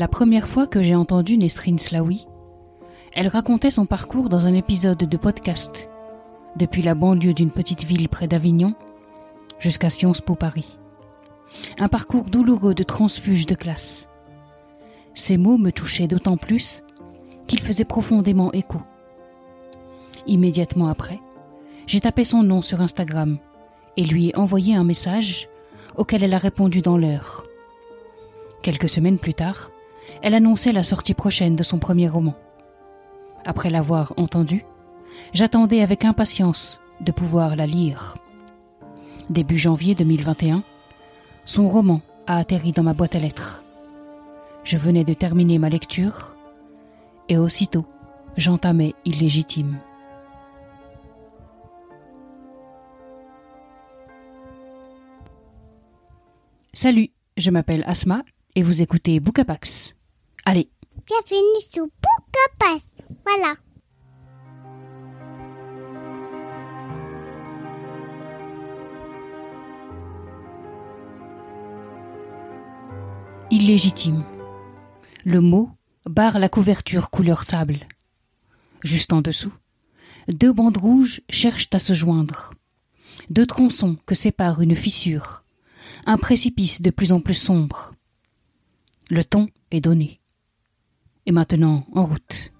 La première fois que j'ai entendu Nesrine Slaoui, elle racontait son parcours dans un épisode de podcast, depuis la banlieue d'une petite ville près d'Avignon jusqu'à Sciences Po Paris. Un parcours douloureux de transfuge de classe. Ces mots me touchaient d'autant plus qu'ils faisaient profondément écho. Immédiatement après, j'ai tapé son nom sur Instagram et lui ai envoyé un message auquel elle a répondu dans l'heure. Quelques semaines plus tard, elle annonçait la sortie prochaine de son premier roman. Après l'avoir entendu, j'attendais avec impatience de pouvoir la lire. Début janvier 2021, son roman a atterri dans ma boîte à lettres. Je venais de terminer ma lecture et aussitôt j'entamais illégitime. Salut, je m'appelle Asma et vous écoutez Bookapax. Allez. Bienvenue sur Bookapax. Voilà. Illégitime. Le mot barre la couverture couleur sable. Juste en dessous, deux bandes rouges cherchent à se joindre. Deux tronçons que sépare une fissure. Un précipice de plus en plus sombre. Le ton est donné. Maintenant, en route.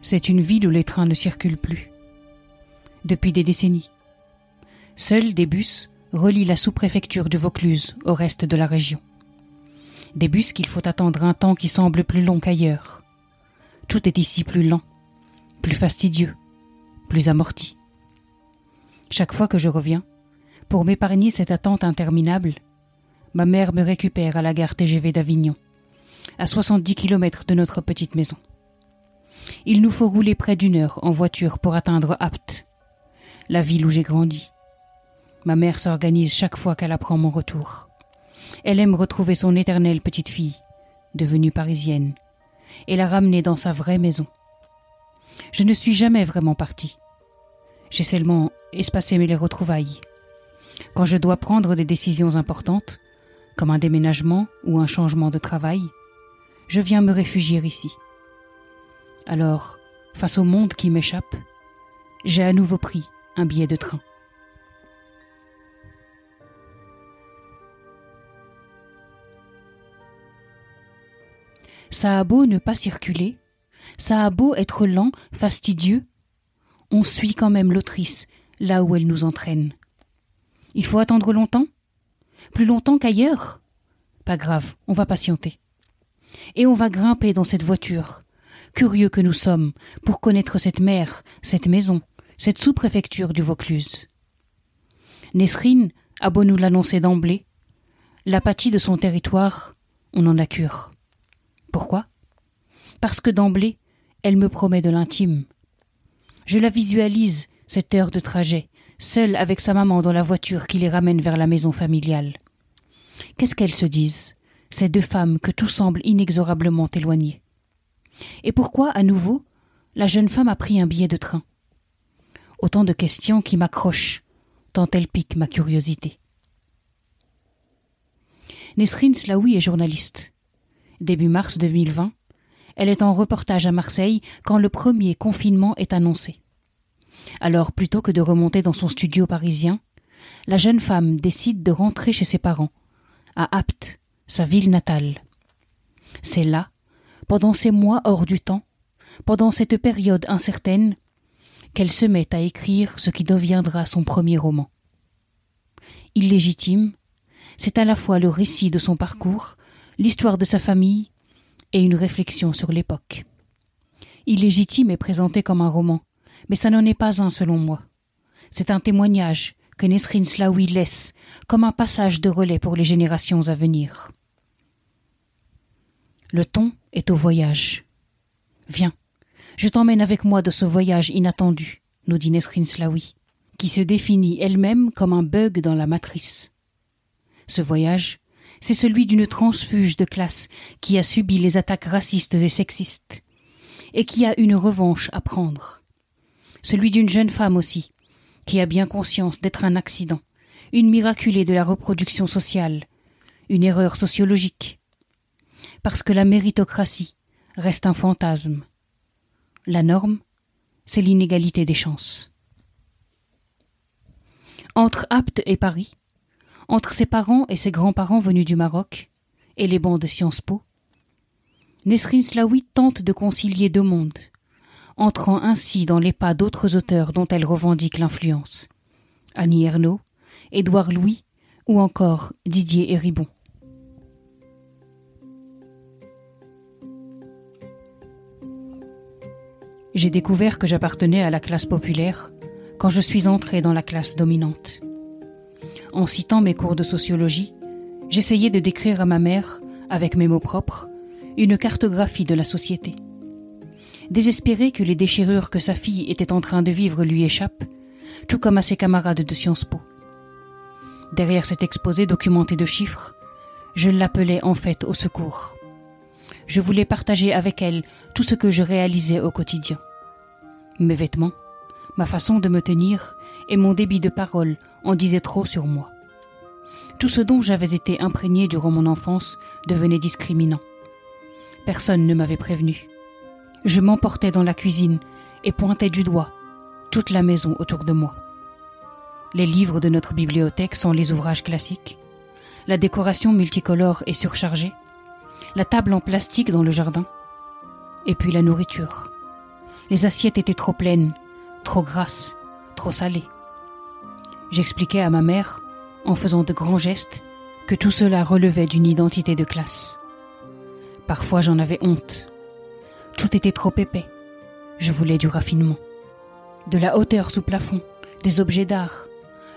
C'est une ville où les trains ne circulent plus. Depuis des décennies. Seuls des bus relient la sous-préfecture de Vaucluse au reste de la région. Des bus qu'il faut attendre un temps qui semble plus long qu'ailleurs. Tout est ici plus lent, plus fastidieux, plus amorti. Chaque fois que je reviens, pour m'épargner cette attente interminable, ma mère me récupère à la gare TGV d'Avignon, à 70 km de notre petite maison. Il nous faut rouler près d'une heure en voiture pour atteindre Apt, la ville où j'ai grandi. Ma mère s'organise chaque fois qu'elle apprend mon retour. Elle aime retrouver son éternelle petite fille, devenue parisienne, et la ramener dans sa vraie maison. Je ne suis jamais vraiment partie. J'ai seulement espacé les retrouvailles. Quand je dois prendre des décisions importantes, comme un déménagement ou un changement de travail, je viens me réfugier ici. Alors, face au monde qui m'échappe, j'ai à nouveau pris un billet de train. Ça a beau ne pas circuler, ça a beau être lent, fastidieux, on suit quand même l'autrice là où elle nous entraîne. Il faut attendre longtemps Plus longtemps qu'ailleurs Pas grave, on va patienter. Et on va grimper dans cette voiture, curieux que nous sommes, pour connaître cette mer, cette maison, cette sous-préfecture du Vaucluse. Nesrine a beau nous l'annoncer d'emblée, l'apathie de son territoire, on en a cure. Pourquoi? Parce que d'emblée, elle me promet de l'intime. Je la visualise, cette heure de trajet, seule avec sa maman dans la voiture qui les ramène vers la maison familiale. Qu'est-ce qu'elles se disent, ces deux femmes que tout semble inexorablement éloignées? Et pourquoi, à nouveau, la jeune femme a pris un billet de train? Autant de questions qui m'accrochent, tant elles piquent ma curiosité. Nesrine Slaoui est journaliste. Début mars 2020, elle est en reportage à Marseille quand le premier confinement est annoncé. Alors, plutôt que de remonter dans son studio parisien, la jeune femme décide de rentrer chez ses parents, à Apt, sa ville natale. C'est là, pendant ces mois hors du temps, pendant cette période incertaine, qu'elle se met à écrire ce qui deviendra son premier roman. Illégitime, c'est à la fois le récit de son parcours, l'histoire de sa famille et une réflexion sur l'époque. Illégitime est présenté comme un roman, mais ça n'en est pas un selon moi. C'est un témoignage que Nesrin Slaoui laisse comme un passage de relais pour les générations à venir. Le ton est au voyage. Viens, je t'emmène avec moi de ce voyage inattendu, nous dit Nesrin Slaoui, qui se définit elle-même comme un bug dans la matrice. Ce voyage, c'est celui d'une transfuge de classe qui a subi les attaques racistes et sexistes, et qui a une revanche à prendre. Celui d'une jeune femme aussi, qui a bien conscience d'être un accident, une miraculée de la reproduction sociale, une erreur sociologique, parce que la méritocratie reste un fantasme. La norme, c'est l'inégalité des chances. Entre Apt et Paris, entre ses parents et ses grands-parents venus du Maroc, et les bancs de Sciences Po, Nesrin Slaoui tente de concilier deux mondes, entrant ainsi dans les pas d'autres auteurs dont elle revendique l'influence. Annie Ernaux, Édouard Louis ou encore Didier Héribon. J'ai découvert que j'appartenais à la classe populaire quand je suis entré dans la classe dominante. En citant mes cours de sociologie, j'essayais de décrire à ma mère, avec mes mots propres, une cartographie de la société. Désespéré que les déchirures que sa fille était en train de vivre lui échappent, tout comme à ses camarades de Sciences Po. Derrière cet exposé documenté de chiffres, je l'appelais en fait au secours. Je voulais partager avec elle tout ce que je réalisais au quotidien. Mes vêtements, ma façon de me tenir et mon débit de parole en disaient trop sur moi. Tout ce dont j'avais été imprégné durant mon enfance devenait discriminant. Personne ne m'avait prévenu. Je m'emportais dans la cuisine et pointais du doigt toute la maison autour de moi. Les livres de notre bibliothèque sont les ouvrages classiques, la décoration multicolore et surchargée, la table en plastique dans le jardin, et puis la nourriture. Les assiettes étaient trop pleines, trop grasses, trop salées. J'expliquais à ma mère, en faisant de grands gestes, que tout cela relevait d'une identité de classe. Parfois j'en avais honte. Tout était trop épais. Je voulais du raffinement. De la hauteur sous plafond, des objets d'art.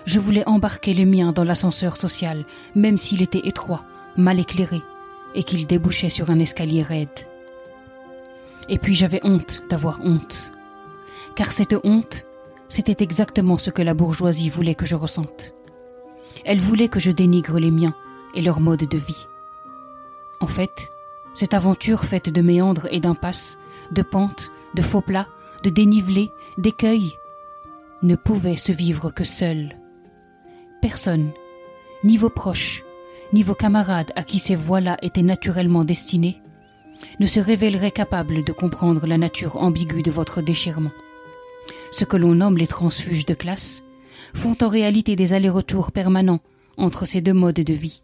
Je voulais embarquer les miens dans l'ascenseur social, même s'il était étroit, mal éclairé, et qu'il débouchait sur un escalier raide. Et puis j'avais honte d'avoir honte. Car cette honte, c'était exactement ce que la bourgeoisie voulait que je ressente. Elle voulait que je dénigre les miens et leur mode de vie. En fait, cette aventure faite de méandres et d'impasses, de pentes, de faux plats, de dénivelés, d'écueils, ne pouvait se vivre que seule. Personne, ni vos proches, ni vos camarades à qui ces voies-là étaient naturellement destinées, ne se révélerait capable de comprendre la nature ambiguë de votre déchirement. Ce que l'on nomme les transfuges de classe font en réalité des allers-retours permanents entre ces deux modes de vie.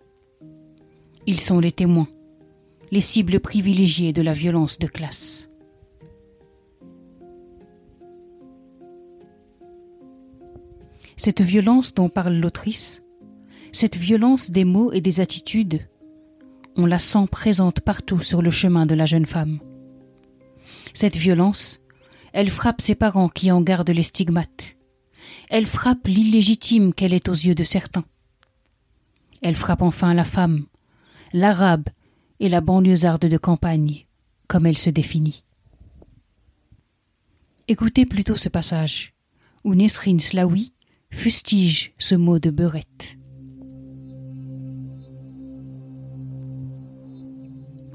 Ils sont les témoins, les cibles privilégiées de la violence de classe. Cette violence dont parle l'autrice, cette violence des mots et des attitudes, on la sent présente partout sur le chemin de la jeune femme. Cette violence, elle frappe ses parents qui en gardent les stigmates. Elle frappe l'illégitime qu'elle est aux yeux de certains. Elle frappe enfin la femme, l'arabe et la banlieusarde de campagne, comme elle se définit. Écoutez plutôt ce passage, où Nesrin Slaoui fustige ce mot de beurette.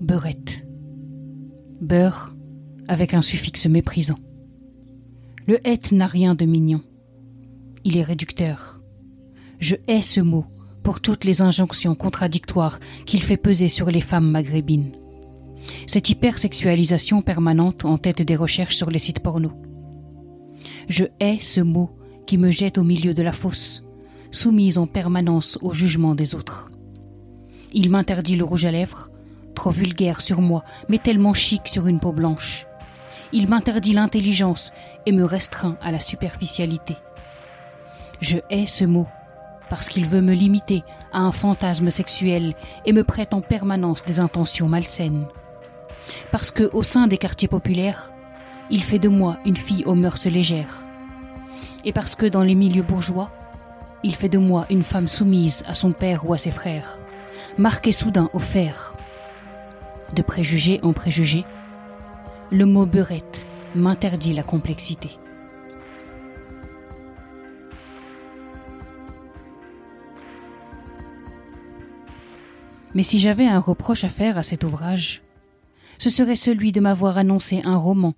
Beurette. Beurre avec un suffixe méprisant. Le het n'a rien de mignon. Il est réducteur. Je hais ce mot pour toutes les injonctions contradictoires qu'il fait peser sur les femmes maghrébines. Cette hypersexualisation permanente en tête des recherches sur les sites porno. Je hais ce mot qui me jette au milieu de la fosse, soumise en permanence au jugement des autres. Il m'interdit le rouge à lèvres, trop vulgaire sur moi, mais tellement chic sur une peau blanche. Il m'interdit l'intelligence et me restreint à la superficialité. Je hais ce mot parce qu'il veut me limiter à un fantasme sexuel et me prête en permanence des intentions malsaines. Parce que, au sein des quartiers populaires, il fait de moi une fille aux mœurs légères. Et parce que dans les milieux bourgeois, il fait de moi une femme soumise à son père ou à ses frères, marquée soudain au fer. De préjugé en préjugé, le mot beurette m'interdit la complexité. Mais si j'avais un reproche à faire à cet ouvrage, ce serait celui de m'avoir annoncé un roman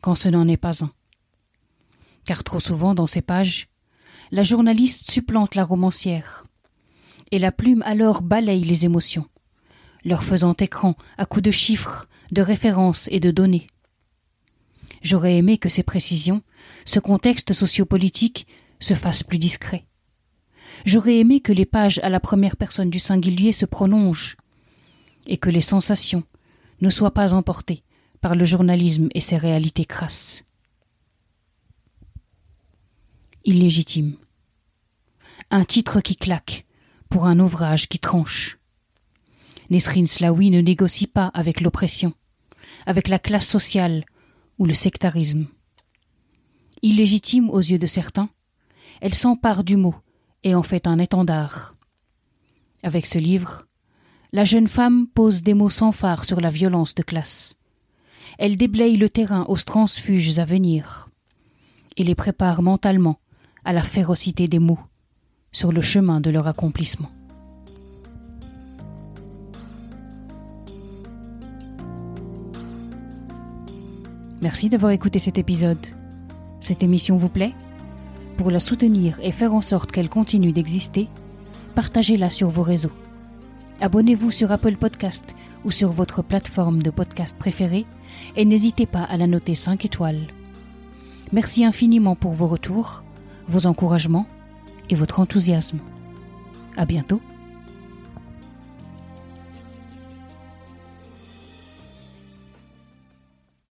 quand ce n'en est pas un. car trop souvent dans ces pages, la journaliste supplante la romancière, et la plume alors balaye les émotions, leur faisant écran à coups de chiffres, de références et de données. J'aurais aimé que ces précisions, ce contexte sociopolitique, se fassent plus discret. J'aurais aimé que les pages à la première personne du singulier se prolongent, et que les sensations ne soient pas emportées par le journalisme et ses réalités crasses. Illégitime. Un titre qui claque pour un ouvrage qui tranche. Nesrin Slaoui ne négocie pas avec l'oppression, avec la classe sociale ou le sectarisme. Illégitime aux yeux de certains, elle s'empare du mot et en fait un étendard. Avec ce livre, la jeune femme pose des mots sans phare sur la violence de classe. Elle déblaye le terrain aux transfuges à venir et les prépare mentalement à la férocité des mots sur le chemin de leur accomplissement. Merci d'avoir écouté cet épisode. Cette émission vous plaît? Pour la soutenir et faire en sorte qu'elle continue d'exister, partagez-la sur vos réseaux. Abonnez-vous sur Apple Podcast ou sur votre plateforme de podcast préférée et n'hésitez pas à la noter 5 étoiles. Merci infiniment pour vos retours, vos encouragements et votre enthousiasme. À bientôt.